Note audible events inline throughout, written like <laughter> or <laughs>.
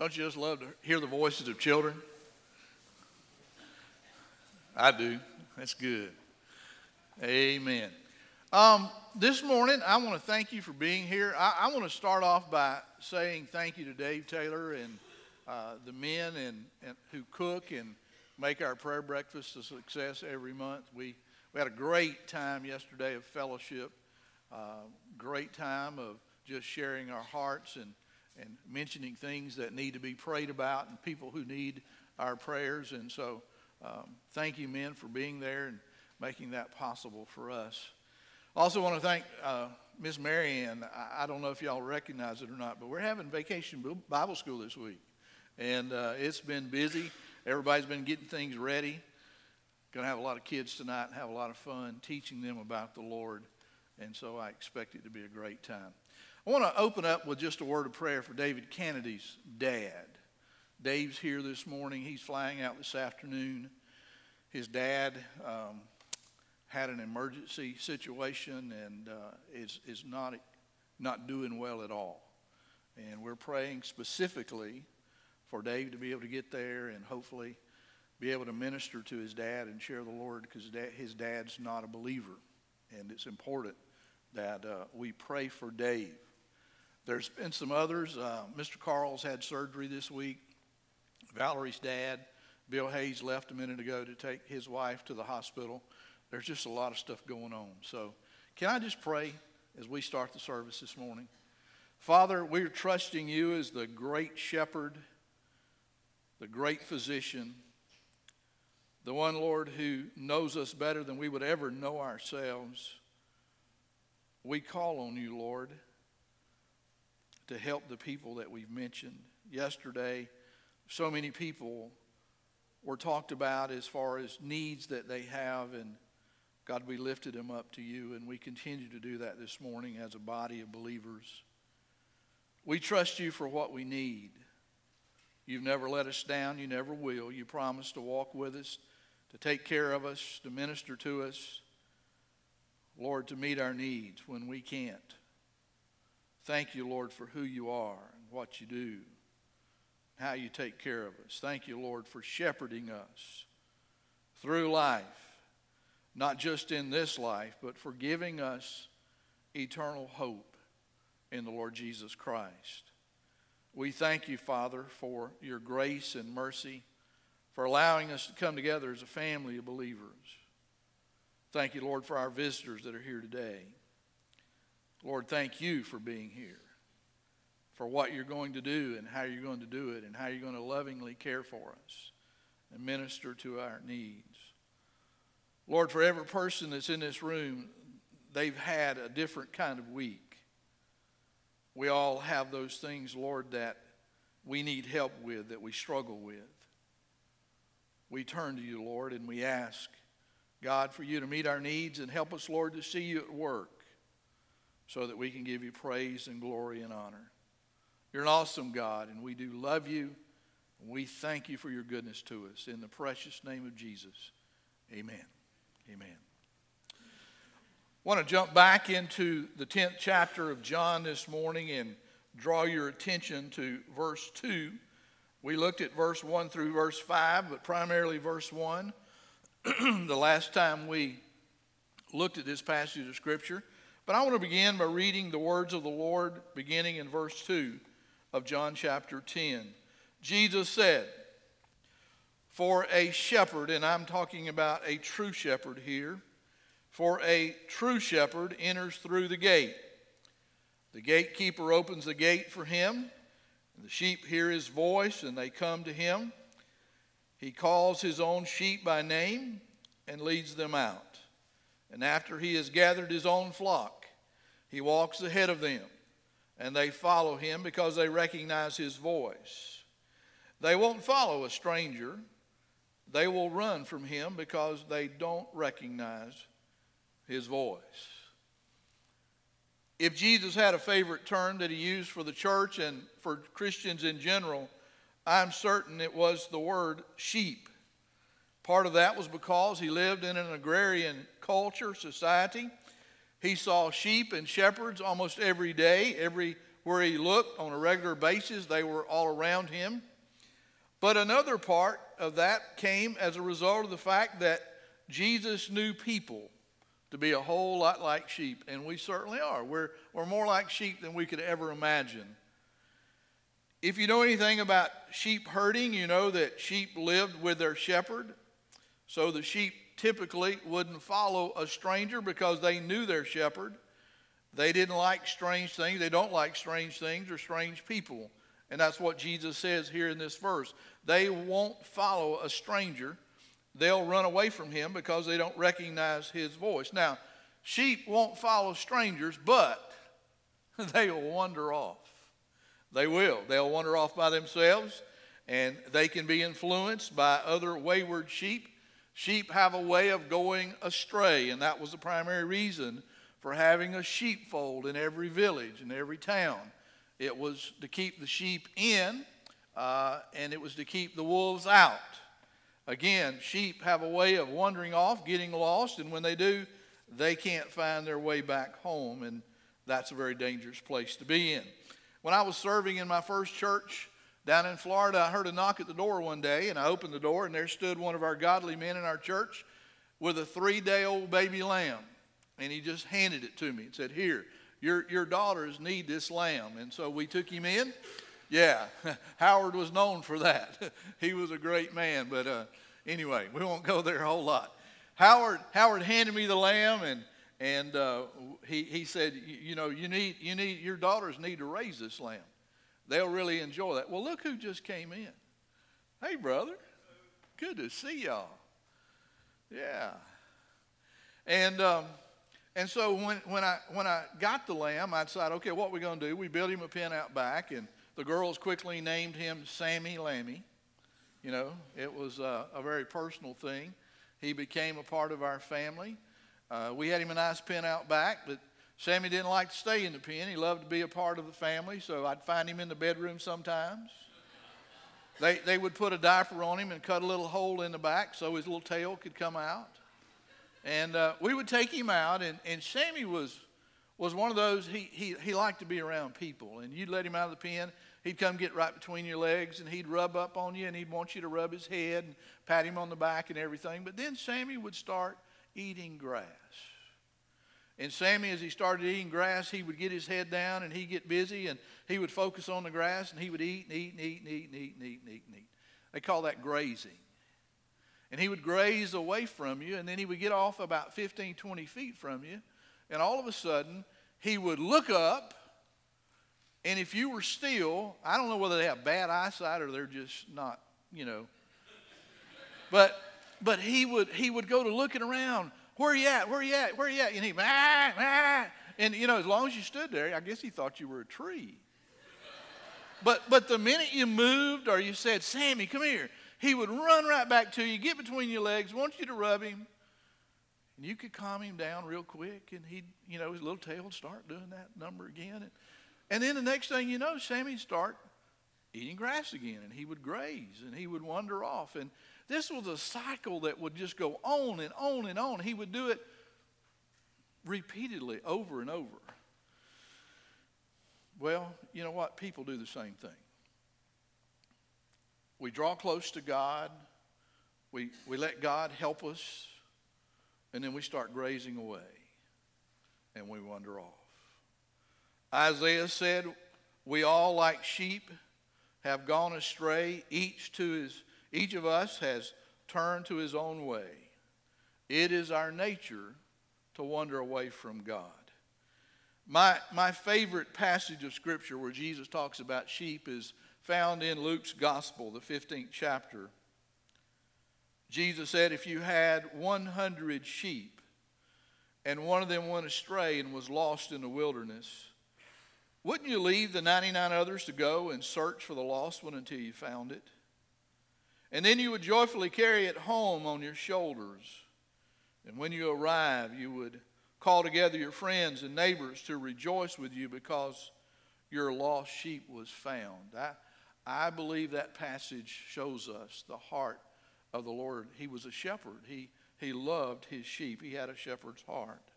Don't you just love to hear the voices of children? I do. That's good. Amen. Um, this morning, I want to thank you for being here. I, I, want to start off by saying thank you to Dave Taylor and uh, the men and, and, who cook and make our prayer breakfast a success every month. We, we had a great time yesterday of fellowship, uh, great time of just sharing our hearts and and mentioning things that need to be prayed about and people who need our prayers. And so, um, thank you, men, for being there and making that possible for us. Also, want to thank uh, Miss Marianne. I, I, don't know if y'all recognize it or not, but we're having vacation Bible school this week, and uh, it's been busy. Everybody's been getting things ready. Going to have a lot of kids tonight and have a lot of fun teaching them about the Lord, and so I expect it to be a great time. I want to open up with just a word of prayer for David Kennedy's dad. Dave's here this morning. He's flying out this afternoon. His dad um, had an emergency situation and uh, is, is not, not doing well at all. And we're praying specifically for Dave to be able to get there and hopefully be able to minister to his dad and share the Lord because his dad's not a believer. And it's important that uh, we pray for Dave. There's been some others. Uh, Mr. Carl's had surgery this week. Valerie's dad, Bill Hayes, left a minute ago to take his wife to the hospital. There's just a lot of stuff going on. So, can I just pray as we start the service this morning? Father, we're trusting you as the great shepherd, the great physician, the one, Lord, who knows us better than we would ever know ourselves. We call on you, Lord to help the people that we've mentioned. Yesterday, so many people were talked about as far as needs that they have, and God, we lifted them up to you, and we continue to do that this morning as a body of believers. We trust you for what we need. You've never let us down, you never will. You promised to walk with us, to take care of us, to minister to us. Lord, to meet our needs when we can't. Thank you, Lord, for who you are and what you do, how you take care of us. Thank you, Lord, for shepherding us through life, not just in this life, but for giving us eternal hope in the Lord Jesus Christ. We thank you, Father, for your grace and mercy, for allowing us to come together as a family of believers. Thank you, Lord, for our visitors that are here today. Lord, thank you for being here, for what you're going to do and how you're going to do it, and how you're going to lovingly care for us and minister to our needs. Lord, for every person that's in this room, they've had a different kind of week. We all have those things, Lord, that we need help with, that we struggle with. We turn to you, Lord, and we ask, God, for you to meet our needs and help us, Lord, to see you at work so that we can give you praise and glory and honor. You're an awesome God, and we do love you. We thank you for your goodness to us. In the precious name of Jesus, amen. Amen. I want to jump back into the 10th chapter of John this morning and draw your attention to verse 2. We looked at verse 1 through verse 5, but primarily verse 1. <clears throat> the last time we looked at this passage of Scripture, but I want to begin by reading the words of the Lord beginning in verse 2 of John chapter 10. Jesus said, For a shepherd, and I'm talking about a true shepherd here, for a true shepherd enters through the gate. The gatekeeper opens the gate for him, and the sheep hear his voice, and they come to him. He calls his own sheep by name and leads them out. And after he has gathered his own flock, he walks ahead of them, and they follow him because they recognize his voice. They won't follow a stranger. They will run from him because they don't recognize his voice. If Jesus had a favorite term that he used for the church and for Christians in general, I'm certain it was the word sheep. Part of that was because he lived in an agrarian culture, society, he saw sheep and shepherds almost every day, every where he looked on a regular basis. They were all around him. But another part of that came as a result of the fact that Jesus knew people to be a whole lot like sheep, and we certainly are. We're, we're more like sheep than we could ever imagine. If you know anything about sheep herding, you know that sheep lived with their shepherd. So the sheep typically wouldn't follow a stranger because they knew their shepherd. They didn't like strange things. They don't like strange things or strange people. And that's what Jesus says here in this verse. They won't follow a stranger they'll run away from him because they don't recognize his voice. Now, sheep won't follow strangers, but <laughs> they will wander off. They will. They'll wander off by themselves, and they can be influenced by other wayward sheep. Sheep have a way of going astray, and that was the primary reason for having a sheepfold in every village, and every town. It was to keep the sheep in, uh, and it was to keep the wolves out. Again, sheep have a way of wandering off, getting lost, and when they do, they can't find their way back home, and that's a very dangerous place to be in. When I was serving in my first church down in Florida, I heard a knock at the door one day, and I opened the door, and there stood one of our godly men in our church with a three day old baby lamb. And he just handed it to me and said, Here, your, your daughters need this lamb. And so we took him in. Yeah, <laughs> Howard was known for that. <laughs> he was a great man, but uh, anyway, we won't go there a whole lot. Howard, Howard handed me the lamb, and and uh, he he said, you know, you need you need your daughters need to raise this lamb. They'll really enjoy that. Well, look who just came in. Hey, brother, good to see y'all. Yeah, and. Um, and so when, when, I, when I got the lamb, I decided, okay, what we're we going to do? We built him a pen out back, and the girls quickly named him Sammy Lammy. You know, it was a, a very personal thing. He became a part of our family. Uh, we had him a nice pen out back, but Sammy didn't like to stay in the pen. He loved to be a part of the family, so I'd find him in the bedroom sometimes. They, they would put a diaper on him and cut a little hole in the back so his little tail could come out. And uh, we would take him out, and, and Sammy was, was one of those, he, he, he liked to be around people. And you'd let him out of the pen, He'd come get right between your legs and he'd rub up on you and he'd want you to rub his head and pat him on the back and everything. But then Sammy would start eating grass. And Sammy, as he started eating grass, he would get his head down and he'd get busy and he would focus on the grass and he would eat and eat and eat and eat and eat and eat and eat and eat. They call that grazing. And he would graze away from you and then he would get off about 15, 20 feet from you. And all of a sudden, he would look up and if you were still, I don't know whether they have bad eyesight or they're just not, you know. But but he would he would go to looking around. Where are you at? Where are you at? Where are you at? And he ah, ah. and you know, as long as you stood there, I guess he thought you were a tree. But but the minute you moved or you said, Sammy, come here, he would run right back to you, get between your legs, want you to rub him. And you could calm him down real quick, and he'd, you know, his little tail would start doing that number again. And, and then the next thing you know, Sammy'd start eating grass again, and he would graze, and he would wander off. And this was a cycle that would just go on and on and on. He would do it repeatedly over and over. Well, you know what? People do the same thing. We draw close to God, we, we let God help us, and then we start grazing away, and we wander off. Isaiah said, We all, like sheep, have gone astray. Each, to his, each of us has turned to his own way. It is our nature to wander away from God. My, my favorite passage of Scripture where Jesus talks about sheep is found in Luke's Gospel, the 15th chapter. Jesus said, If you had 100 sheep and one of them went astray and was lost in the wilderness, wouldn't you leave the 99 others to go and search for the lost one until you found it? And then you would joyfully carry it home on your shoulders. And when you arrive, you would call together your friends and neighbors to rejoice with you because your lost sheep was found. I, I believe that passage shows us the heart of the Lord. He was a shepherd, he, he loved his sheep, he had a shepherd's heart.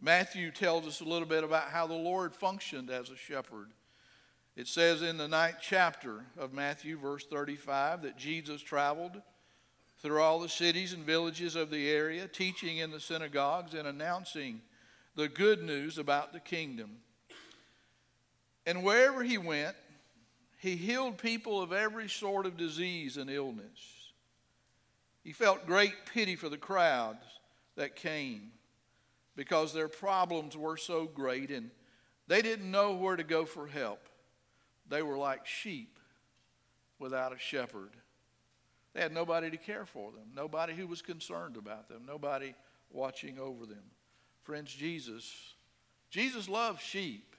Matthew tells us a little bit about how the Lord functioned as a shepherd. It says in the ninth chapter of Matthew, verse 35, that Jesus traveled through all the cities and villages of the area, teaching in the synagogues and announcing the good news about the kingdom. And wherever he went, he healed people of every sort of disease and illness. He felt great pity for the crowds that came because their problems were so great and they didn't know where to go for help. They were like sheep without a shepherd. They had nobody to care for them, nobody who was concerned about them, nobody watching over them. Friends, Jesus, Jesus loves sheep.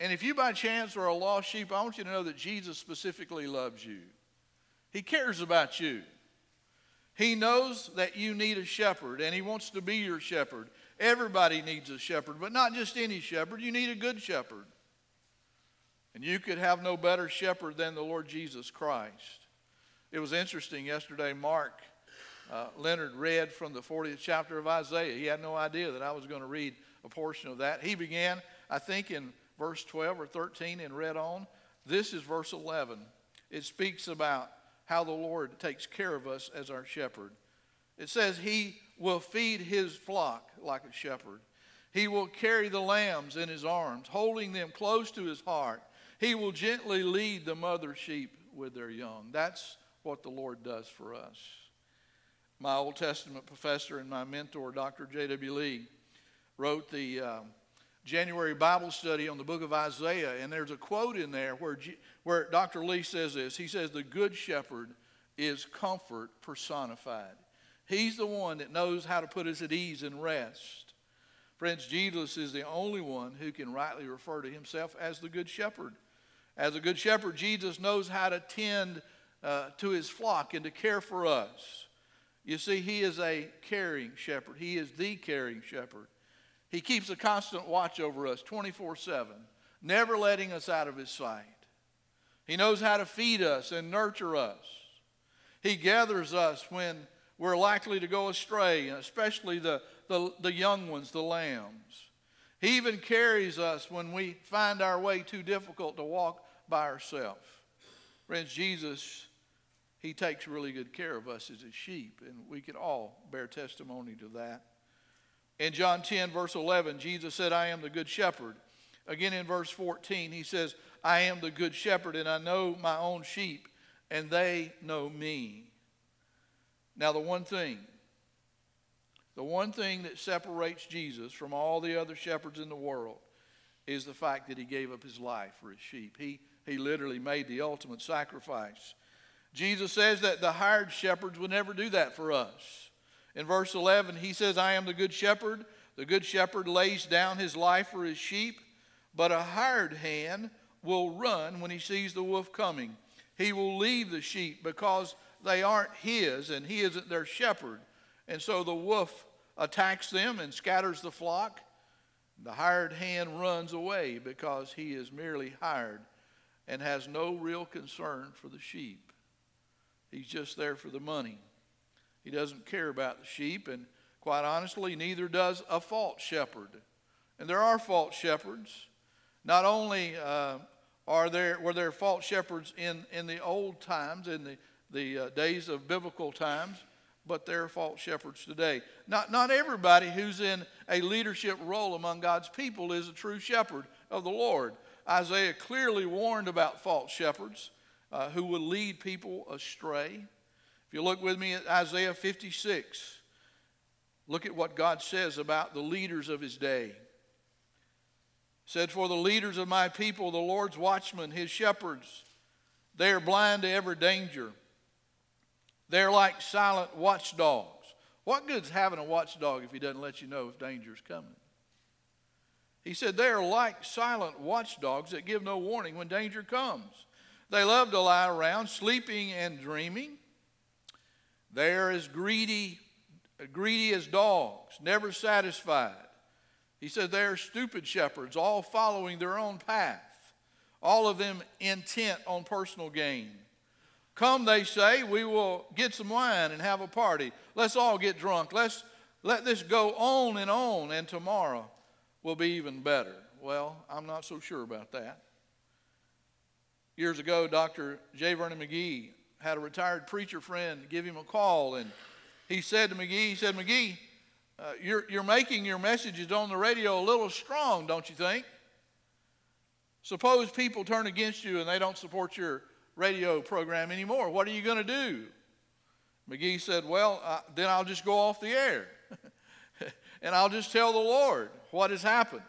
And if you by chance are a lost sheep, I want you to know that Jesus specifically loves you. He cares about you. He knows that you need a shepherd, and He wants to be your shepherd. Everybody needs a shepherd, but not just any shepherd. You need a good shepherd. And you could have no better shepherd than the Lord Jesus Christ. It was interesting yesterday, Mark uh, Leonard read from the 40th chapter of Isaiah. He had no idea that I was going to read a portion of that. He began, I think, in verse 12 or 13 and read on. This is verse 11. It speaks about how the Lord takes care of us as our shepherd. It says, He will feed His flock like a shepherd. He will carry the lambs in His arms, holding them close to His heart. He will gently lead the mother sheep with their young. That's what the Lord does for us. My Old Testament professor and my mentor, Dr. J.W. Lee, wrote the um, January Bible study on the book of Isaiah, and there's a quote in there where, G- where Dr. Lee says this. He says, The good shepherd is comfort personified. He's the one that knows how to put us at ease and rest. Friends, Jesus is the only one who can rightly refer to himself as the good shepherd. As a good shepherd, Jesus knows how to tend uh, to his flock and to care for us. You see, he is a caring shepherd. He is the caring shepherd. He keeps a constant watch over us 24 7, never letting us out of his sight. He knows how to feed us and nurture us. He gathers us when we're likely to go astray, especially the, the, the young ones, the lambs. He even carries us when we find our way too difficult to walk by ourselves. Friends, Jesus, He takes really good care of us as His sheep, and we can all bear testimony to that. In John 10, verse 11, Jesus said, I am the good shepherd. Again, in verse 14, He says, I am the good shepherd, and I know my own sheep, and they know me. Now, the one thing, the one thing that separates Jesus from all the other shepherds in the world is the fact that he gave up his life for his sheep. He, he literally made the ultimate sacrifice. Jesus says that the hired shepherds would never do that for us. In verse 11, he says, I am the good shepherd. The good shepherd lays down his life for his sheep, but a hired hand will run when he sees the wolf coming. He will leave the sheep because they aren't his and he isn't their shepherd. And so the wolf attacks them and scatters the flock. The hired hand runs away because he is merely hired and has no real concern for the sheep. He's just there for the money. He doesn't care about the sheep, and quite honestly, neither does a false shepherd. And there are false shepherds. Not only uh, are there were there false shepherds in, in the old times, in the, the uh, days of biblical times, but there are false shepherds today. Not, not everybody who's in a leadership role among God's people is a true shepherd of the Lord. Isaiah clearly warned about false shepherds uh, who will lead people astray. If you look with me at Isaiah 56, look at what God says about the leaders of his day. said, For the leaders of my people, the Lord's watchmen, his shepherds, they are blind to every danger. They're like silent watchdogs. What good's having a watchdog if he doesn't let you know if danger's coming? He said, They are like silent watchdogs that give no warning when danger comes. They love to lie around, sleeping and dreaming. They are as greedy, greedy as dogs, never satisfied. He said they are stupid shepherds, all following their own path, all of them intent on personal gain. Come, they say, we will get some wine and have a party. Let's all get drunk. Let's Let this go on and on, and tomorrow will be even better. Well, I'm not so sure about that. Years ago, Dr. J. Vernon McGee had a retired preacher friend give him a call, and he said to McGee, he said, McGee, uh, you're, you're making your messages on the radio a little strong, don't you think? Suppose people turn against you and they don't support your radio program anymore. What are you going to do? McGee said, Well, uh, then I'll just go off the air <laughs> and I'll just tell the Lord what has happened.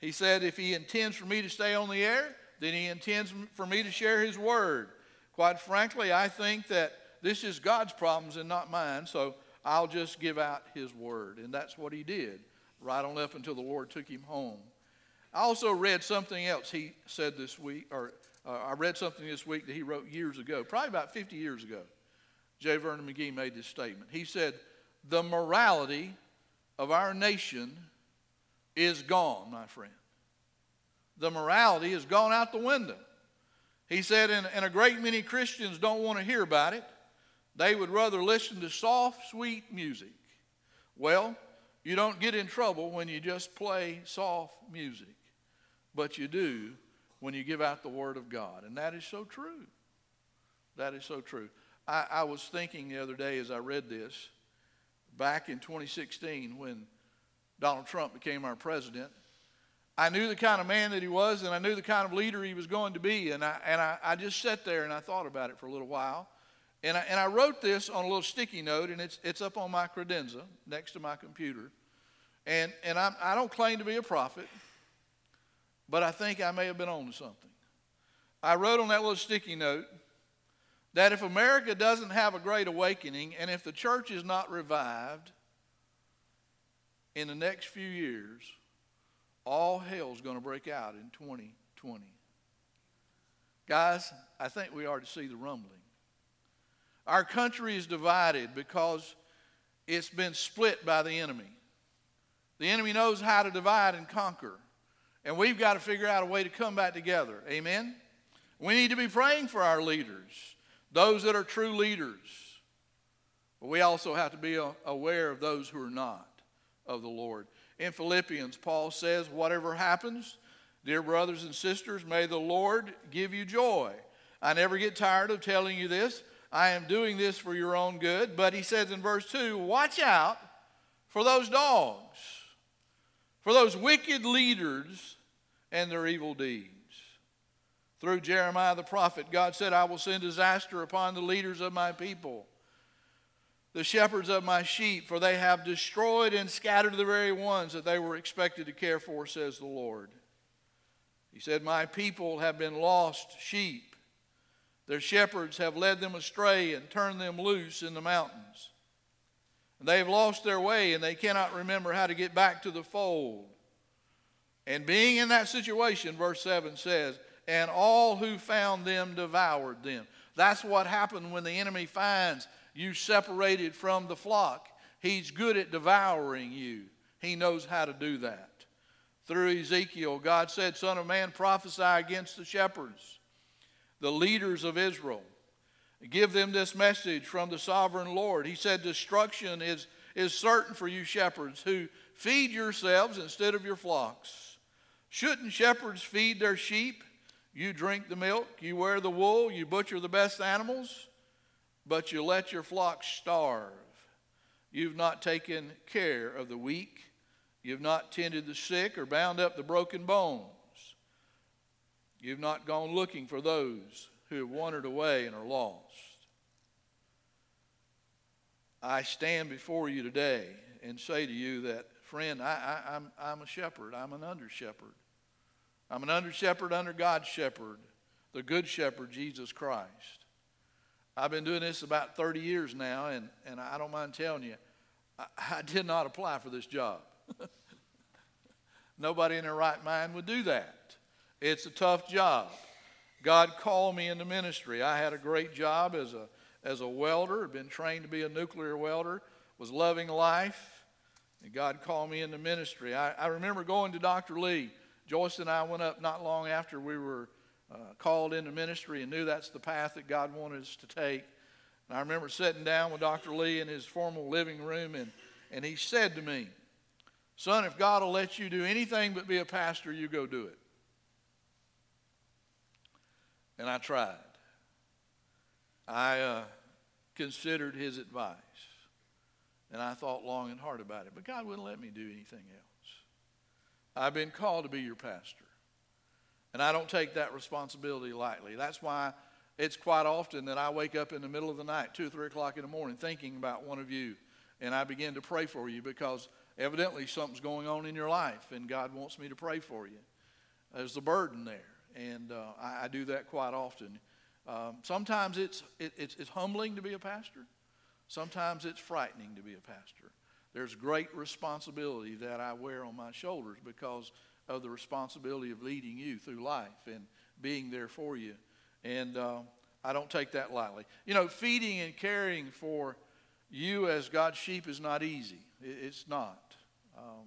He said, If He intends for me to stay on the air, then He intends for me to share His word. Quite frankly, I think that this is God's problems and not mine, so I'll just give out His word. And that's what He did, right on left until the Lord took Him home. I also read something else he said this week, or uh, I read something this week that he wrote years ago, probably about 50 years ago. J. Vernon McGee made this statement. He said, The morality of our nation is gone, my friend. The morality has gone out the window. He said, and, and a great many Christians don't want to hear about it. They would rather listen to soft, sweet music. Well, you don't get in trouble when you just play soft music but you do when you give out the Word of God. And that is so true. That is so true. I, I was thinking the other day as I read this, back in 2016 when Donald Trump became our president, I knew the kind of man that he was, and I knew the kind of leader he was going to be. And I, and I, I just sat there and I thought about it for a little while. And I, and I wrote this on a little sticky note, and it's, it's up on my credenza next to my computer. And, and I'm, I don't claim to be a prophet but I think I may have been on to something. I wrote on that little sticky note that if America doesn't have a great awakening and if the church is not revived in the next few years, all hell's going to break out in 2020. Guys, I think we are to see the rumbling. Our country is divided because it's been split by the enemy. The enemy knows how to divide and conquer. And we've got to figure out a way to come back together. Amen? We need to be praying for our leaders, those that are true leaders. But we also have to be aware of those who are not of the Lord. In Philippians, Paul says, Whatever happens, dear brothers and sisters, may the Lord give you joy. I never get tired of telling you this. I am doing this for your own good. But he says in verse 2 Watch out for those dogs, for those wicked leaders and their evil deeds. Through Jeremiah the prophet, God said, I will send disaster upon the leaders of my people, the shepherds of my sheep, for they have destroyed and scattered the very ones that they were expected to care for, says the Lord. He said, My people have been lost sheep. Their shepherds have led them astray and turned them loose in the mountains. They have lost their way and they cannot remember how to get back to the fold. And being in that situation, verse 7 says, and all who found them devoured them. That's what happened when the enemy finds you separated from the flock. He's good at devouring you, he knows how to do that. Through Ezekiel, God said, Son of man, prophesy against the shepherds, the leaders of Israel. Give them this message from the sovereign Lord. He said, Destruction is, is certain for you shepherds who feed yourselves instead of your flocks. Shouldn't shepherds feed their sheep? You drink the milk, you wear the wool, you butcher the best animals, but you let your flock starve. You've not taken care of the weak, you've not tended the sick or bound up the broken bones. You've not gone looking for those who have wandered away and are lost. I stand before you today and say to you that, friend, I, am I'm, I'm a shepherd, I'm an under shepherd. I'm an under shepherd under God's shepherd, the good shepherd, Jesus Christ. I've been doing this about 30 years now, and, and I don't mind telling you, I, I did not apply for this job. <laughs> Nobody in their right mind would do that. It's a tough job. God called me into ministry. I had a great job as a, as a welder, had been trained to be a nuclear welder, was loving life, and God called me into ministry. I, I remember going to Dr. Lee Joyce and I went up not long after we were uh, called into ministry and knew that's the path that God wanted us to take. And I remember sitting down with Dr. Lee in his formal living room, and, And he said to me, Son, if God will let you do anything but be a pastor, you go do it. And I tried. I uh, considered his advice. And I thought long and hard about it. But God wouldn't let me do anything else. I've been called to be your pastor. And I don't take that responsibility lightly. That's why it's quite often that I wake up in the middle of the night, 2 or 3 o'clock in the morning, thinking about one of you. And I begin to pray for you because evidently something's going on in your life and God wants me to pray for you. There's a burden there. And uh, I, I, do that quite often. Um, sometimes it's, it, it's, it's humbling to be a pastor. Sometimes it's frightening to be a pastor. There's great responsibility that I wear on my shoulders because of the responsibility of leading you through life and being there for you. And uh, I don't take that lightly. You know, feeding and caring for you as God's sheep is not easy. It's not. Um,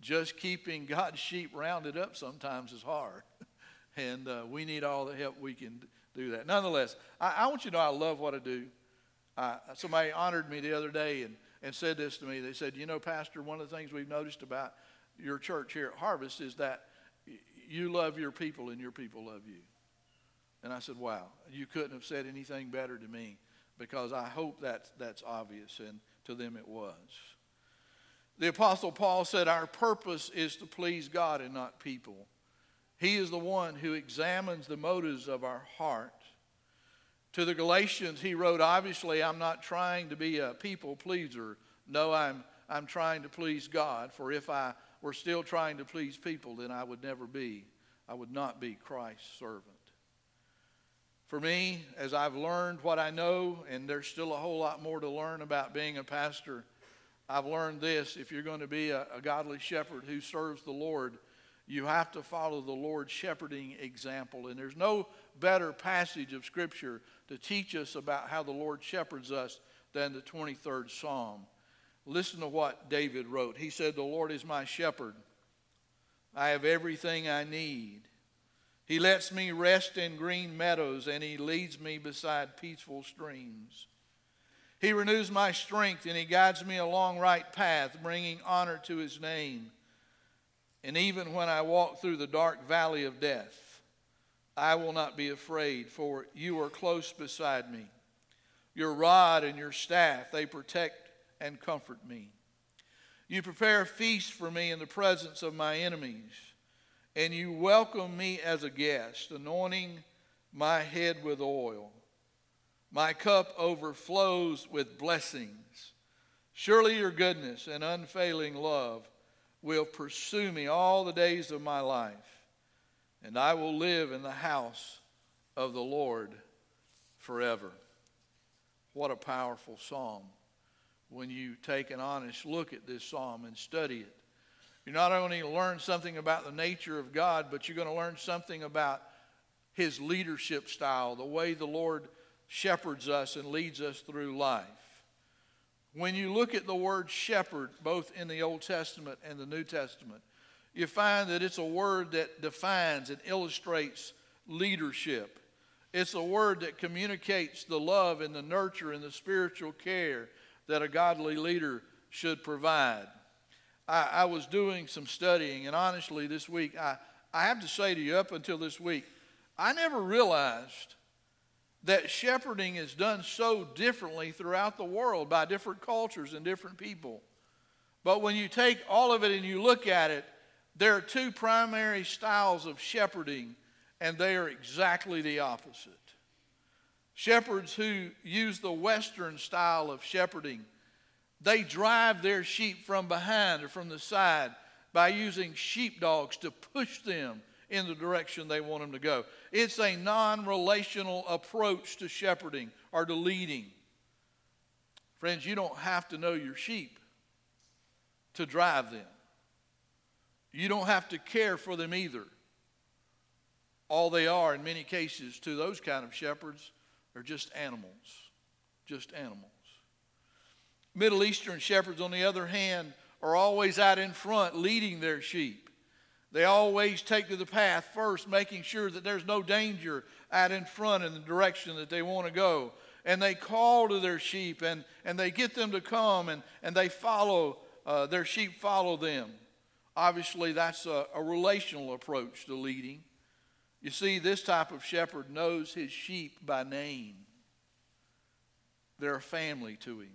just keeping <laughs> God's sheep rounded up sometimes is hard. <laughs> and uh, we need all the help we can do that. Nonetheless, I, I want you to know I love what I do. Uh, somebody honored me the other day and, and said this to me. They said, You know, Pastor, one of the things we've noticed about your church here at Harvest is that you love your people and your people love you. And I said, Wow, you couldn't have said anything better to me because I hope that that's obvious, and to them it was. The Apostle Paul said, Our purpose is to please God and not people. He is the one who examines the motives of our heart. To the Galatians, he wrote, Obviously, I'm not trying to be a people pleaser. No, I'm, I'm trying to please God. For if I were still trying to please people, then I would never be, I would not be Christ's servant. For me, as I've learned what I know, and there's still a whole lot more to learn about being a pastor, I've learned this if you're going to be a, a godly shepherd who serves the Lord, you have to follow the Lord's shepherding example. And there's no better passage of Scripture to teach us about how the Lord shepherds us than the 23rd Psalm. Listen to what David wrote. He said, The Lord is my shepherd. I have everything I need. He lets me rest in green meadows, and He leads me beside peaceful streams. He renews my strength, and He guides me along right path, bringing honor to His name. And even when I walk through the dark valley of death, I will not be afraid, for you are close beside me. Your rod and your staff, they protect and comfort me. You prepare a feast for me in the presence of my enemies and you welcome me as a guest, anointing my head with oil. My cup overflows with blessings. Surely your goodness and unfailing love will pursue me all the days of my life, and I will live in the house of the Lord forever. What a powerful psalm when you take an honest look at this psalm and study it. You're not only going to learn something about the nature of God, but you're going to learn something about His leadership style, the way the Lord shepherds us and leads us through life. When you look at the word shepherd, both in the Old Testament and the New Testament, you find that it's a word that defines and illustrates leadership. It's a word that communicates the love and the nurture and the spiritual care that a godly leader should provide. I, I was doing some studying, and honestly, this week, I, I have to say to you, up until this week, I never realized that shepherding is done so differently throughout the world by different cultures and different people. But when you take all of it and you look at it, there are two primary styles of shepherding, and they are exactly the opposite. Shepherds who use the Western style of shepherding they drive their sheep from behind or from the side by using sheepdogs to push them in the direction they want them to go. It's a non relational approach to shepherding or to leading. Friends, you don't have to know your sheep to drive them, you don't have to care for them either. All they are, in many cases, to those kind of shepherds, are just animals. Just animals. Middle Eastern shepherds, on the other hand, are always out in front leading their sheep. They always take to the path first, making sure that there's no danger out in front in the direction that they want to go. and they call to their sheep and, and they get them to come and, and they follow, uh, their sheep follow them. Obviously, that's a, a relational approach to leading. You see, this type of shepherd knows his sheep by name. They're a family to him.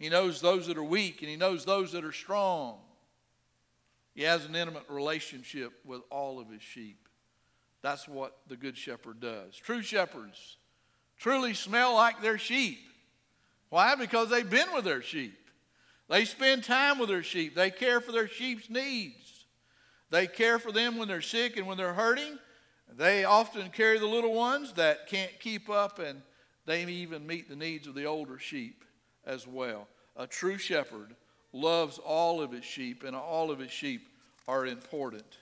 He knows those that are weak and he knows those that are strong. He has an intimate relationship with all of his sheep. That's what the good shepherd does. True shepherds truly smell like their sheep. Why? Because they've been with their sheep. They spend time with their sheep. They care for their sheep's needs. They care for them when they're sick and when they're hurting. They often carry the little ones that can't keep up, and they even meet the needs of the older sheep as well. A true shepherd loves all of his sheep, and all of his sheep are important.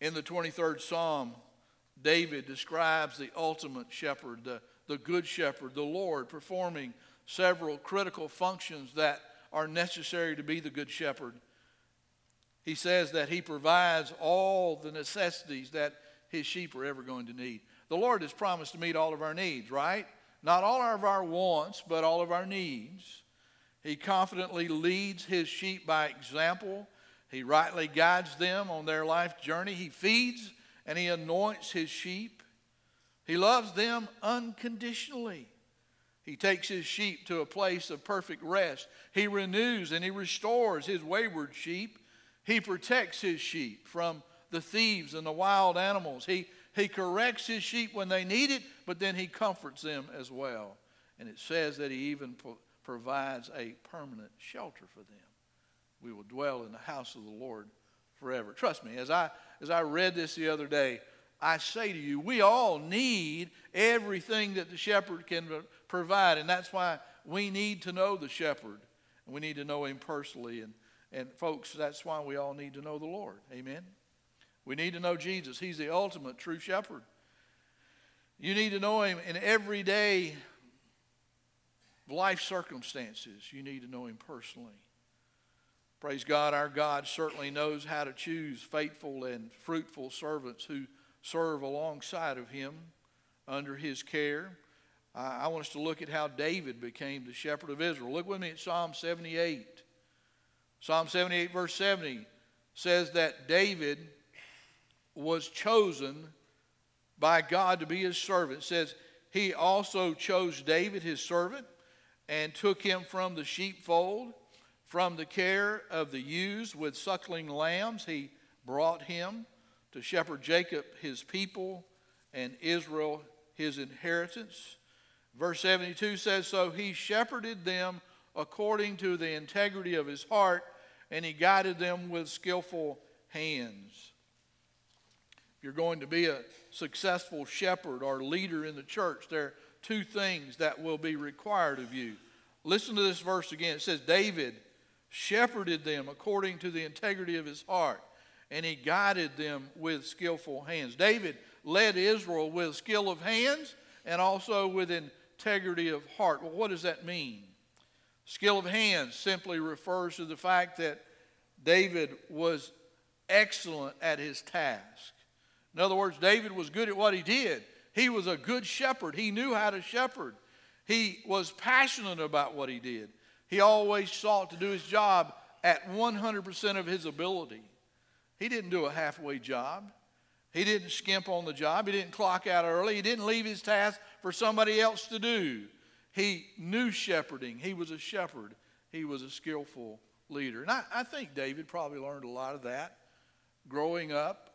In the 23rd Psalm, David describes the ultimate shepherd, the, the good shepherd, the Lord, performing several critical functions that are necessary to be the good shepherd. He says that he provides all the necessities that his sheep are ever going to need. The Lord has promised to meet all of our needs, right? Not all of our wants, but all of our needs. He confidently leads his sheep by example. He rightly guides them on their life journey. He feeds and he anoints his sheep. He loves them unconditionally. He takes his sheep to a place of perfect rest. He renews and he restores his wayward sheep. He protects his sheep from the thieves and the wild animals. He, he corrects his sheep when they need it, but then he comforts them as well. And it says that he even provides a permanent shelter for them. We will dwell in the house of the Lord forever. Trust me, as I, as I read this the other day, I say to you, we all need everything that the shepherd can provide. And that's why we need to know the shepherd. We need to know him personally. And, and folks, that's why we all need to know the Lord. Amen. We need to know Jesus. He's the ultimate true shepherd. You need to know him in everyday life circumstances, you need to know Him personally. Praise God, our God certainly knows how to choose faithful and fruitful servants who serve alongside of Him under His care. I want us to look at how David became the shepherd of Israel. Look with me at Psalm 78. Psalm 78, verse 70 says that David was chosen by God to be his servant. It says, He also chose David, his servant, and took him from the sheepfold, from the care of the ewes with suckling lambs. He brought him to shepherd Jacob his people and Israel his inheritance. Verse 72 says, So he shepherded them according to the integrity of his heart, and he guided them with skillful hands. You're going to be a successful shepherd or leader in the church, there are two things that will be required of you. Listen to this verse again. It says, David shepherded them according to the integrity of his heart, and he guided them with skillful hands. David led Israel with skill of hands and also with integrity of heart. Well, what does that mean? Skill of hands simply refers to the fact that David was excellent at his task. In other words, David was good at what he did. He was a good shepherd. He knew how to shepherd. He was passionate about what he did. He always sought to do his job at 100% of his ability. He didn't do a halfway job. He didn't skimp on the job. He didn't clock out early. He didn't leave his task for somebody else to do. He knew shepherding. He was a shepherd. He was a skillful leader. And I, I think David probably learned a lot of that growing up,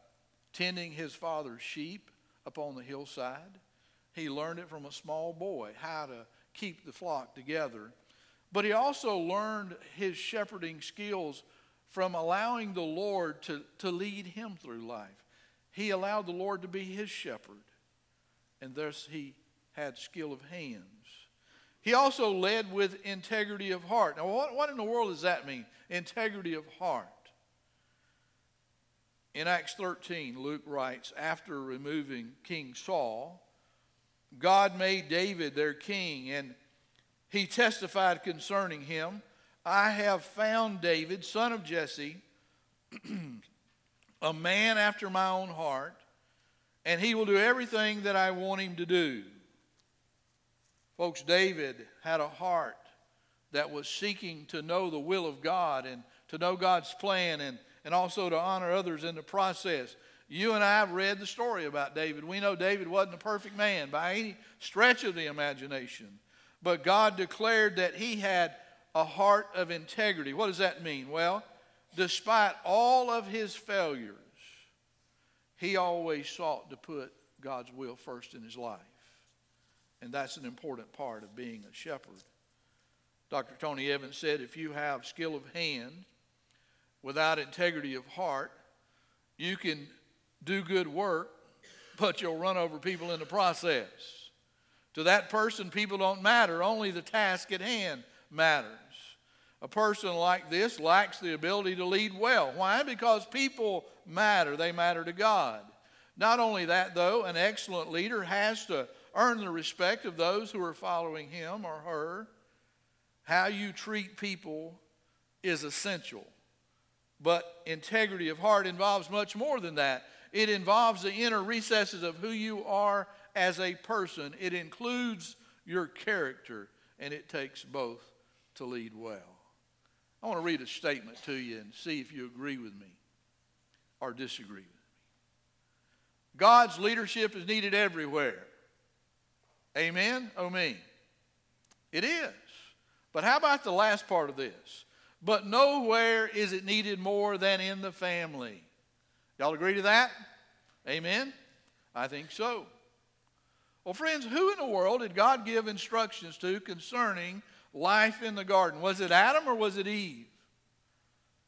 tending his father's sheep upon the hillside. He learned it from a small boy how to keep the flock together. But he also learned his shepherding skills from allowing the Lord to, to lead him through life. He allowed the Lord to be his shepherd, and thus he had skill of hands. He also led with integrity of heart. Now, what, what in the world does that mean? Integrity of heart. In Acts 13, Luke writes, after removing King Saul, God made David their king, and he testified concerning him I have found David, son of Jesse, <clears throat> a man after my own heart, and he will do everything that I want him to do. Folks, David had a heart that was seeking to know the will of God and to know God's plan and, and also to honor others in the process. You and I have read the story about David. We know David wasn't a perfect man by any stretch of the imagination, but God declared that he had a heart of integrity. What does that mean? Well, despite all of his failures, he always sought to put God's will first in his life. And that's an important part of being a shepherd. Dr. Tony Evans said if you have skill of hand without integrity of heart, you can do good work, but you'll run over people in the process. To that person, people don't matter, only the task at hand matters. A person like this lacks the ability to lead well. Why? Because people matter, they matter to God. Not only that, though, an excellent leader has to earn the respect of those who are following him or her. How you treat people is essential. But integrity of heart involves much more than that. It involves the inner recesses of who you are as a person. It includes your character, and it takes both to lead well. I want to read a statement to you and see if you agree with me or disagree with me. God's leadership is needed everywhere. Amen? Oh, me. It is. But how about the last part of this? But nowhere is it needed more than in the family. Y'all agree to that? Amen? I think so. Well, friends, who in the world did God give instructions to concerning life in the garden? Was it Adam or was it Eve?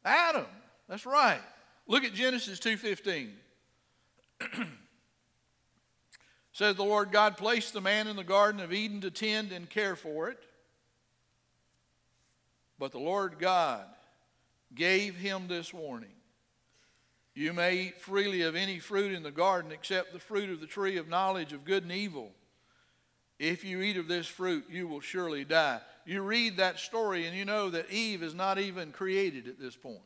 Adam. That's right. Look at Genesis 2:15. <clears throat> says the Lord God placed the man in the garden of Eden to tend and care for it. But the Lord God gave him this warning. You may eat freely of any fruit in the garden except the fruit of the tree of knowledge of good and evil. If you eat of this fruit, you will surely die. You read that story and you know that Eve is not even created at this point.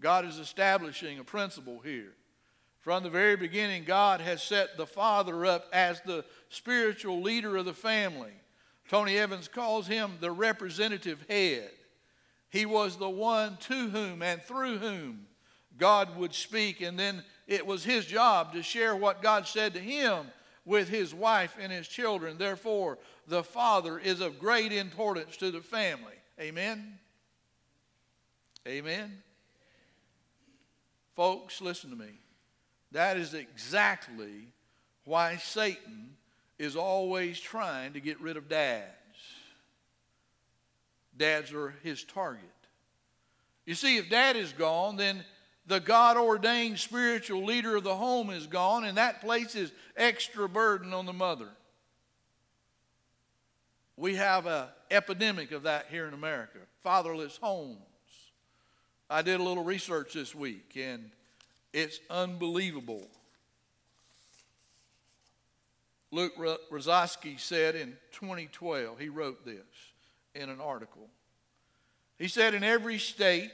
God is establishing a principle here. From the very beginning, God has set the father up as the spiritual leader of the family. Tony Evans calls him the representative head. He was the one to whom and through whom God would speak, and then it was his job to share what God said to him with his wife and his children. Therefore, the father is of great importance to the family. Amen? Amen? Folks, listen to me. That is exactly why Satan is always trying to get rid of dads. Dads are his target. You see, if dad is gone, then the God ordained spiritual leader of the home is gone, and that places extra burden on the mother. We have an epidemic of that here in America fatherless homes. I did a little research this week, and it's unbelievable. Luke Rosiak said in 2012, he wrote this in an article. He said, In every state,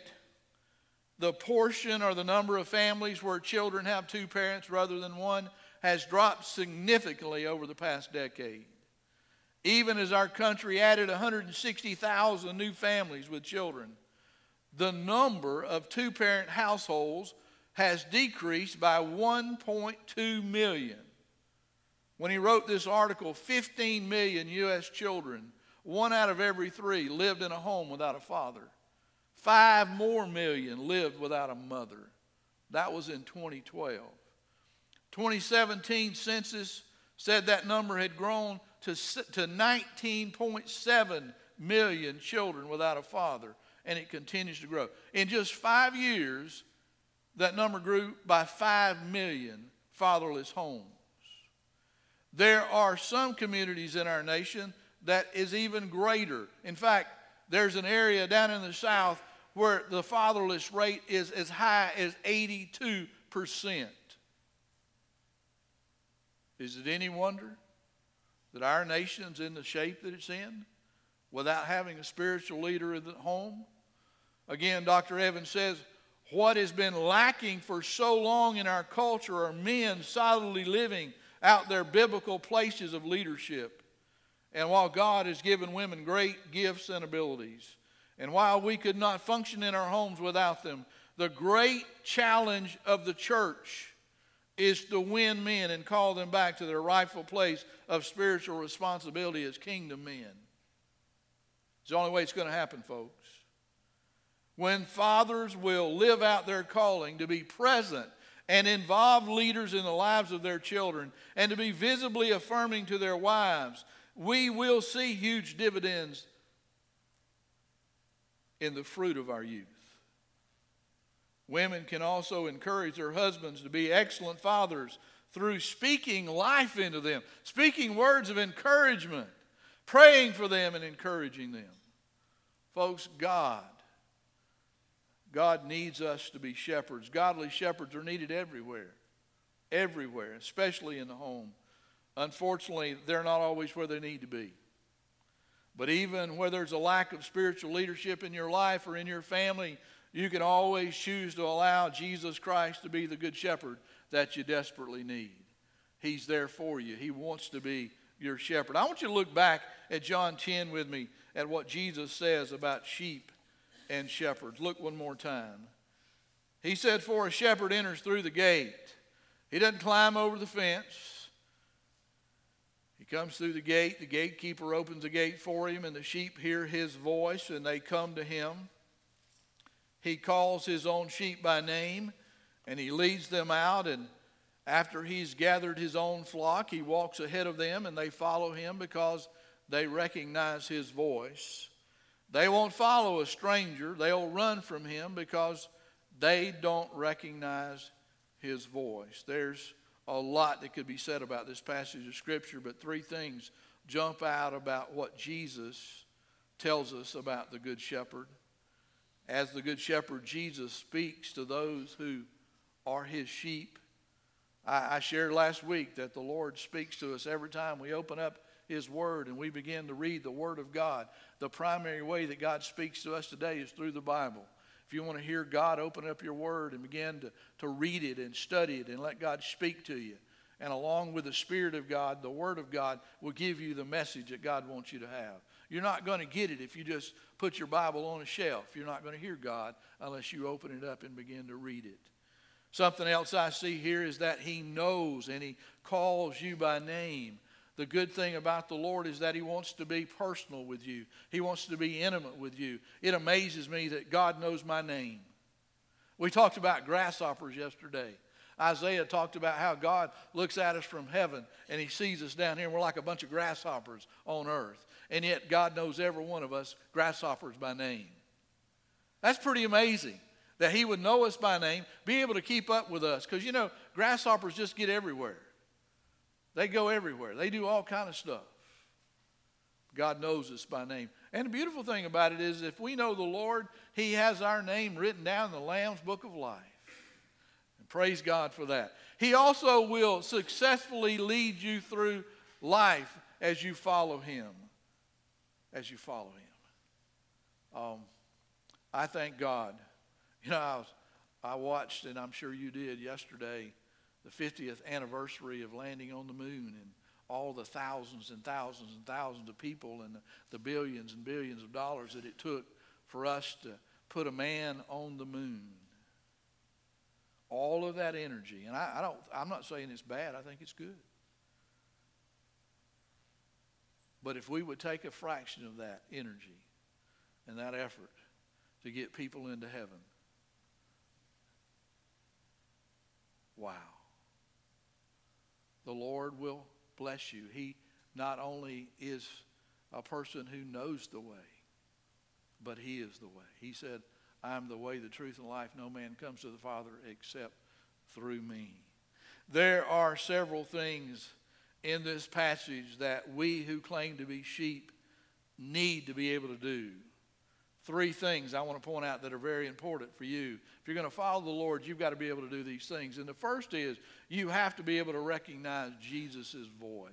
the portion or the number of families where children have two parents rather than one has dropped significantly over the past decade. Even as our country added 160,000 new families with children, the number of two parent households has decreased by 1.2 million. When he wrote this article, 15 million U.S. children, one out of every three, lived in a home without a father. Five more million lived without a mother. That was in 2012. 2017 census said that number had grown to, to 19.7 million children without a father, and it continues to grow. In just five years, that number grew by 5 million fatherless homes. There are some communities in our nation that is even greater. In fact, there's an area down in the south where the fatherless rate is as high as 82%. Is it any wonder that our nation's in the shape that it's in without having a spiritual leader at home? Again, Dr. Evans says, what has been lacking for so long in our culture are men solidly living out their biblical places of leadership. And while God has given women great gifts and abilities, and while we could not function in our homes without them, the great challenge of the church is to win men and call them back to their rightful place of spiritual responsibility as kingdom men. It's the only way it's going to happen, folks. When fathers will live out their calling to be present and involve leaders in the lives of their children and to be visibly affirming to their wives, we will see huge dividends in the fruit of our youth. Women can also encourage their husbands to be excellent fathers through speaking life into them, speaking words of encouragement, praying for them and encouraging them. Folks, God, God needs us to be shepherds. Godly shepherds are needed everywhere, everywhere, especially in the home. Unfortunately, they're not always where they need to be. But even where there's a lack of spiritual leadership in your life or in your family, you can always choose to allow Jesus Christ to be the good shepherd that you desperately need. He's there for you. He wants to be your shepherd. I want you to look back at John 10 with me at what Jesus says about sheep and shepherds. Look one more time. He said, For a shepherd enters through the gate. He doesn't climb over the fence. He comes through the gate. The gatekeeper opens the gate for him, and the sheep hear his voice and they come to him. He calls his own sheep by name and he leads them out. And after he's gathered his own flock, he walks ahead of them and they follow him because they recognize his voice. They won't follow a stranger, they'll run from him because they don't recognize his voice. There's a lot that could be said about this passage of Scripture, but three things jump out about what Jesus tells us about the Good Shepherd. As the Good Shepherd, Jesus speaks to those who are his sheep. I, shared last week that the Lord speaks to us every time we open up his word and we begin to read the word of God. The primary way that God speaks to us today is through the Bible. If you want to hear God, open up your word and begin to, to read it and study it and let God speak to you. And along with the Spirit of God, the Word of God will give you the message that God wants you to have. You're not going to get it if you just put your Bible on a shelf. You're not going to hear God unless you open it up and begin to read it. Something else I see here is that He knows and He calls you by name. The good thing about the Lord is that He wants to be personal with you, He wants to be intimate with you. It amazes me that God knows my name. We talked about grasshoppers yesterday. Isaiah talked about how God looks at us from heaven and he sees us down here and we're like a bunch of grasshoppers on earth. And yet God knows every one of us grasshoppers by name. That's pretty amazing that he would know us by name, be able to keep up with us. Because, you know, grasshoppers just get everywhere. They go everywhere. They do all kind of stuff. God knows us by name. And the beautiful thing about it is if we know the Lord, he has our name written down in the Lamb's book of life. And praise God for that. He also will successfully lead you through life as you follow Him. As you follow Him. Um, I thank God. You know, I, was, I watched, and I'm sure you did yesterday, the 50th anniversary of landing on the moon and all the thousands and thousands and thousands of people and the, billions and billions of dollars that it took for us to put a man on the moon all of that energy. And I, I don't, I'm not saying it's bad, I think it's good. But if we would take a fraction of that energy and that effort to get people into heaven, wow. The Lord will bless you. He not only is a person who knows the way, but He is the way. He said, I am the way, the truth, and life. No man comes to the Father except through me. There are several things in this passage that we who claim to be sheep need to be able to do. Three things I want to point out that are very important for you. If you're going to follow the Lord, you've got to be able to do these things. And the first is you have to be able to recognize Jesus' voice.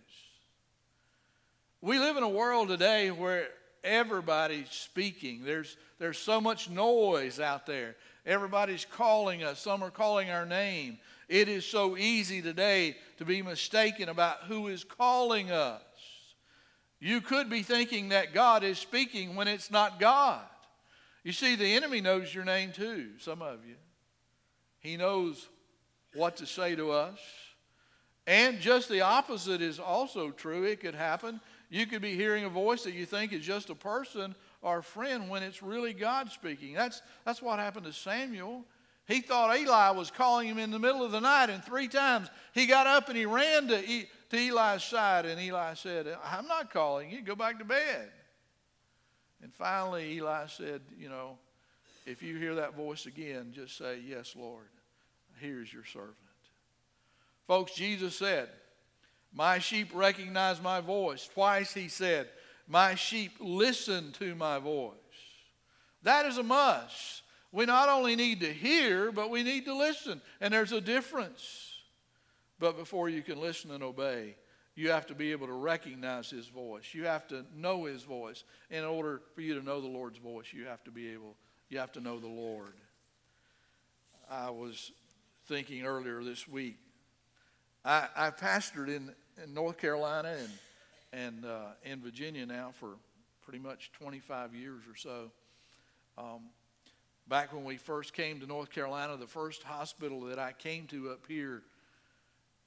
We live in a world today where everybody's speaking. There's, there's so much noise out there. Everybody's calling us, some are calling our name. It is so easy today to be mistaken about who is calling us. You could be thinking that God is speaking when it's not God. You see, the enemy knows your name too, some of you. He knows what to say to us. And just the opposite is also true. It could happen. You could be hearing a voice that you think is just a person or a friend when it's really God speaking. That's, that's what happened to Samuel. He thought Eli was calling him in the middle of the night, and three times he got up and he ran to, to Eli's side, and Eli said, I'm not calling you, go back to bed. And finally, Eli said, You know, if you hear that voice again, just say, Yes, Lord, here's your servant. Folks, Jesus said, My sheep recognize my voice. Twice he said, My sheep listen to my voice. That is a must. We not only need to hear, but we need to listen. And there's a difference. But before you can listen and obey, you have to be able to recognize his voice. You have to know his voice. In order for you to know the Lord's voice, you have to be able, you have to know the Lord. I was thinking earlier this week. I, I pastored in, in North Carolina and, and uh, in Virginia now for pretty much 25 years or so. Um, back when we first came to North Carolina, the first hospital that I came to up here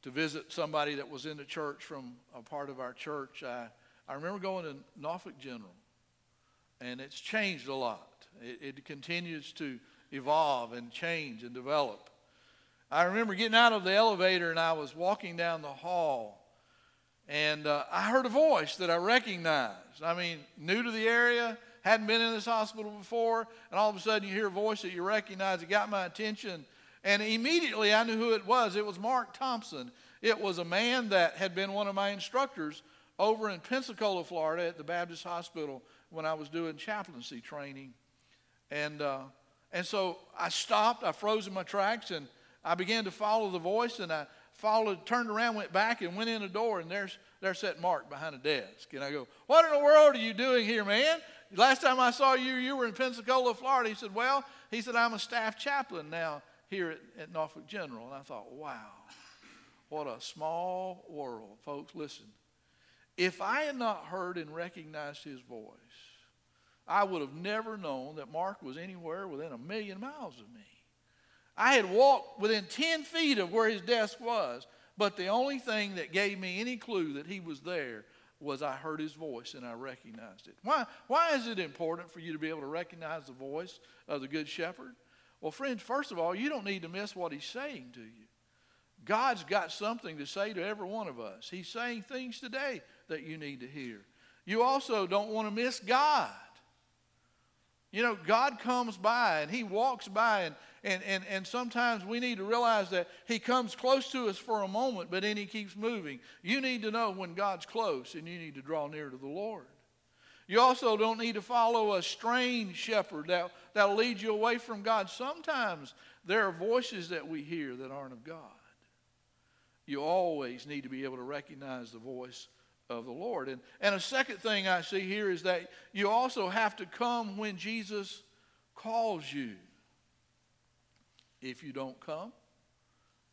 to visit somebody that was in the church from a part of our church. I, I remember going to Norfolk General, and it's changed a lot. It, it continues to evolve and change and develop. I remember getting out of the elevator and I was walking down the hall, and uh, I heard a voice that I recognized. I mean, new to the area, hadn't been in this hospital before, and all of a sudden you hear a voice that you recognize. It got my attention. And immediately I knew who it was. It was Mark Thompson. It was a man that had been one of my instructors over in Pensacola, Florida at the Baptist Hospital when I was doing chaplaincy training. And, uh, and so I stopped, I froze in my tracks, and I began to follow the voice, and I followed, turned around, went back, and went in the door, and there's, there's that Mark behind a desk. And I go, What in the world are you doing here, man? Last time I saw you, you were in Pensacola, Florida. He said, Well, he said, I'm a staff chaplain now here at, at Norfolk General. And I thought, wow, what a small world. Folks, listen. If I had not heard and recognized his voice, I would have never known that Mark was anywhere within a million miles of me. I had walked within 10 feet of where his desk was, but the only thing that gave me any clue that he was there was I heard his voice and I recognized it. Why, why is it important for you to be able to recognize the voice of the Good Shepherd? Well, friends, first of all, you don't need to miss what he's saying to you. God's got something to say to every one of us. He's saying things today that you need to hear. You also don't want to miss God. You know, God comes by and He walks by, and, and, and, and sometimes we need to realize that He comes close to us for a moment, but then He keeps moving. You need to know when God's close, and you need to draw near to the Lord. You also don't need to follow a strange shepherd that, that'll lead you away from God. Sometimes there are voices that we hear that aren't of God. You always need to be able to recognize the voice of the Lord. And, and a second thing I see here is that you also have to come when Jesus calls you. If you don't come,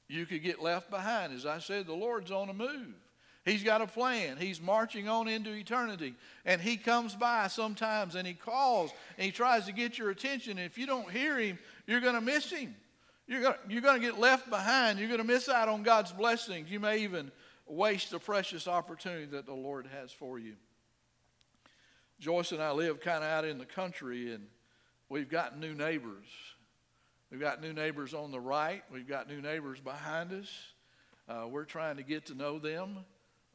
you could get left behind. As I said, the Lord's on a move. He's got a plan. He's marching on into eternity. And he comes by sometimes and he calls and he tries to get your attention. And if you don't hear him, you're going to miss him. You're going you're to get left behind. You're going to miss out on God's blessings. You may even waste the precious opportunity that the Lord has for you. Joyce and I live kind of out in the country, and we've got new neighbors. We've got new neighbors on the right, we've got new neighbors behind us. Uh, we're trying to get to know them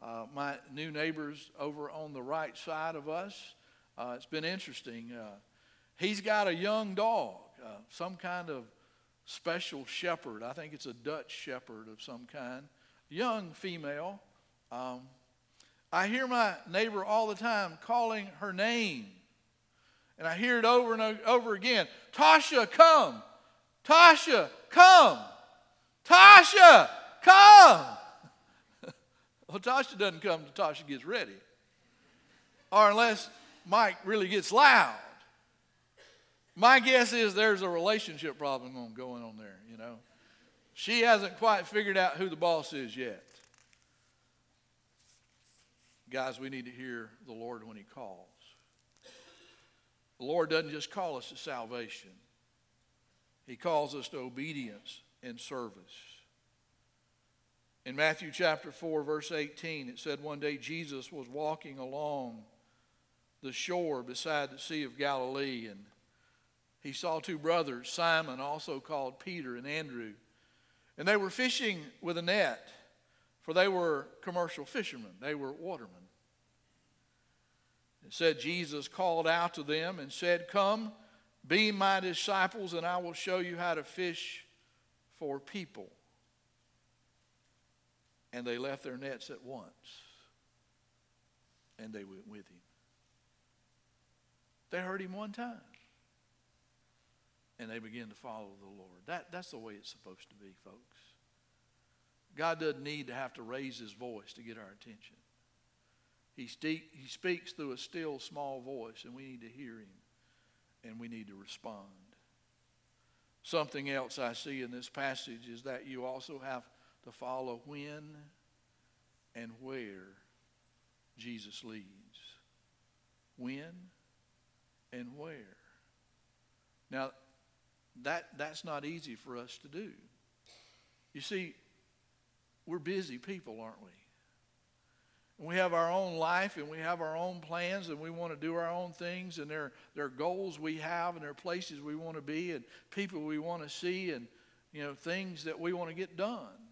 uh, my new neighbors over on the right side of us. Uh, it's been interesting. Uh, he's got a young dog, uh, some kind of special shepherd. I think it's a Dutch shepherd of some kind, young female. Um, I hear my neighbor all the time calling her name. And I hear it over and over again Tasha, come! Tasha, come! Tasha, come! Well, Tasha doesn't come until Tasha gets ready. Or unless Mike really gets loud. My guess is there's a relationship problem going on there, you know. She hasn't quite figured out who the boss is yet. Guys, we need to hear the Lord when He calls. The Lord doesn't just call us to salvation, He calls us to obedience and service. In Matthew chapter 4, verse 18, it said one day Jesus was walking along the shore beside the Sea of Galilee, and he saw two brothers, Simon, also called Peter, and Andrew. And they were fishing with a net, for they were commercial fishermen, they were watermen. It said Jesus called out to them and said, Come, be my disciples, and I will show you how to fish for people and they left their nets at once. And they went with him. They heard him one time. And they began to follow the Lord. That, that's the way it's supposed to be, folks. God doesn't need to have to raise his voice to get our attention. He, ste- he speaks through a still small voice, and we need to hear him, and we need to respond. Something else I see in this passage is that you also have to follow when and where Jesus leads. When and where. Now, that, that's not easy for us to do. You see, we're busy people, aren't we? We have our own life and we have our own plans and we want to do our own things and there, there are goals we have and there are places we want to be and people we want to see and you know things that we want to get done.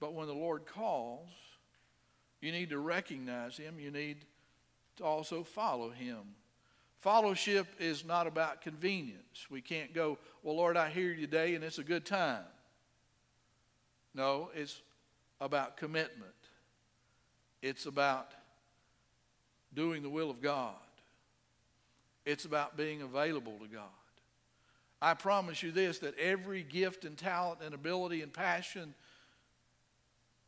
But when the Lord calls, you need to recognize Him. You need to also follow Him. Fellowship is not about convenience. We can't go, well, Lord, I hear you today and it's a good time. No, it's about commitment. It's about doing the will of God. It's about being available to God. I promise you this that every gift and talent and ability and passion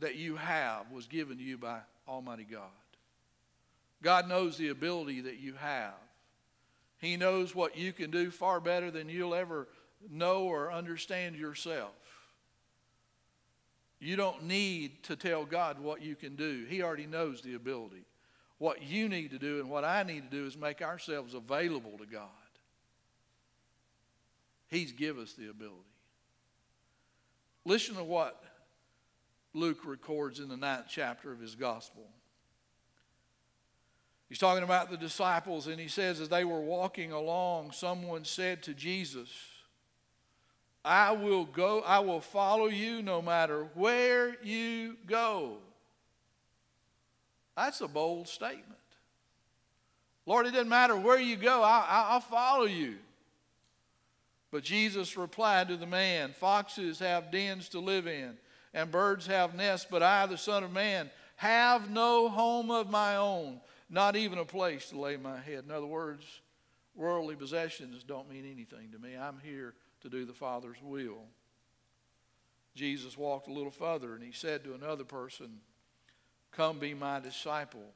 that you have was given to you by Almighty God. God knows the ability that you have. He knows what you can do far better than you'll ever know or understand yourself. You don't need to tell God what you can do. He already knows the ability. What you need to do and what I need to do is make ourselves available to God. He's given us the ability. Listen to what Luke records in the ninth chapter of his gospel. He's talking about the disciples, and he says, as they were walking along, someone said to Jesus, I will go, I will follow you no matter where you go. That's a bold statement. Lord, it doesn't matter where you go, I, will follow you. But Jesus replied to the man, Foxes have dens to live in and birds have nests, but I, the Son of Man, have no home of my own, not even a place to lay my head. In other words, worldly possessions don't mean anything to me. I'm here to do the Father's will. Jesus walked a little further and he said to another person, Come be my disciple.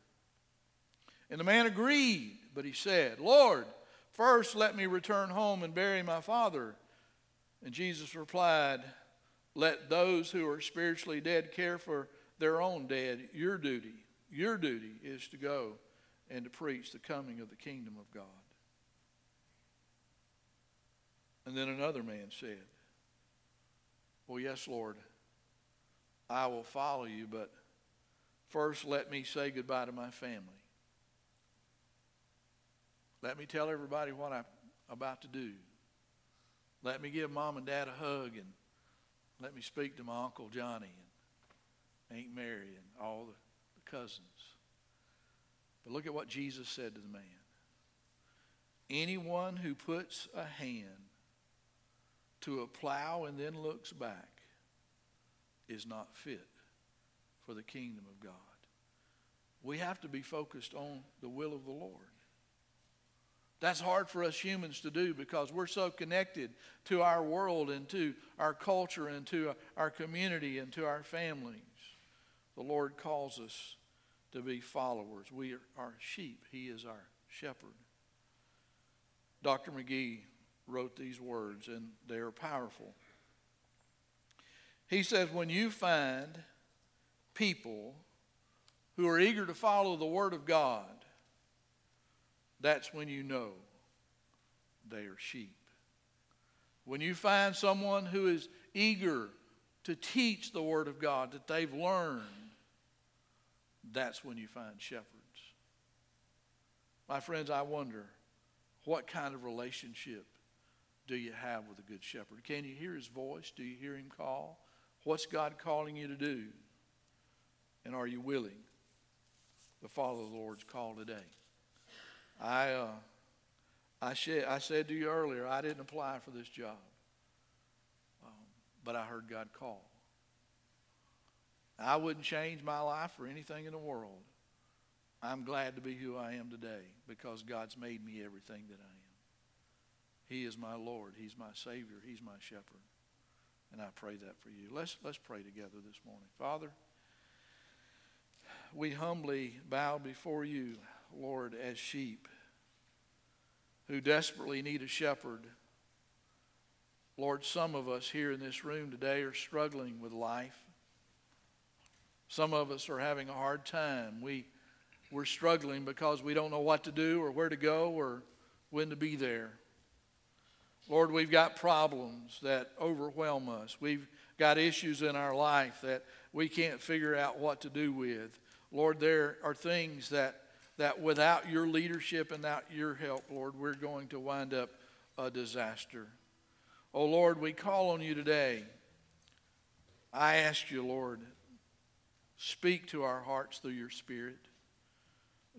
And the man agreed, but he said, Lord, first let me return home and bury my father. And Jesus replied, let those who are spiritually dead care for their own dead. Your duty, your duty is to go and to preach the coming of the kingdom of God. And then another man said, Well, yes, Lord, I will follow you, but first let me say goodbye to my family. Let me tell everybody what I'm about to do. Let me give mom and dad a hug and let me speak to my Uncle Johnny and Aunt Mary and all the, cousins. But look at what Jesus said to the man. Anyone who puts a hand to a plow and then looks back is not fit for the kingdom of God. We have to be focused on the will of the Lord. That's hard for us humans to do because we're so connected to our world and to our culture and to our community and to our families. The Lord calls us to be followers. We are sheep, He is our shepherd. Dr. McGee wrote these words, and they are powerful. He says, When you find people who are eager to follow the Word of God, that's when you know they are sheep. When you find someone who is eager to teach the Word of God that they've learned, that's when you find shepherds. My friends, I wonder what kind of relationship do you have with a good shepherd? Can you hear his voice? Do you hear him call? What's God calling you to do? And are you willing to follow the Lord's call today? I, uh, I, sh- I said to you earlier, I didn't apply for this job, um, but I heard God call. I wouldn't change my life for anything in the world. I'm glad to be who I am today because God's made me everything that I am. He is my Lord. He's my Savior. He's my shepherd. And I pray that for you. Let's, let's pray together this morning. Father, we humbly bow before you, Lord, as sheep who desperately need a shepherd. Lord, some of us here in this room today are struggling with life. Some of us are having a hard time. We, we're struggling because we don't know what to do or where to go or when to be there. Lord, we've got problems that overwhelm us. We've got issues in our life that we can't figure out what to do with. Lord, there are things that, that without your leadership and without your help, Lord, we're going to wind up a disaster. Oh, Lord, we call on you today. I ask you, Lord, speak to our hearts through your Spirit.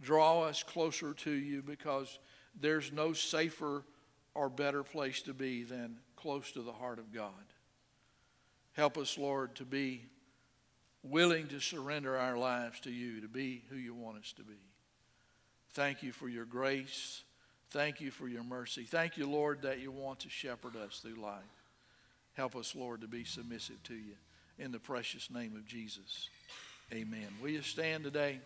Draw us closer to you because there's no safer or better place to be than close to the heart of God. Help us, Lord, to be willing to surrender our lives to you, to be who you want us to be. Thank you for your grace. Thank you for your mercy. Thank you, Lord, that you want to shepherd us through life. Help us, Lord, to be submissive to you. In the precious name of Jesus, amen. Will you stand today?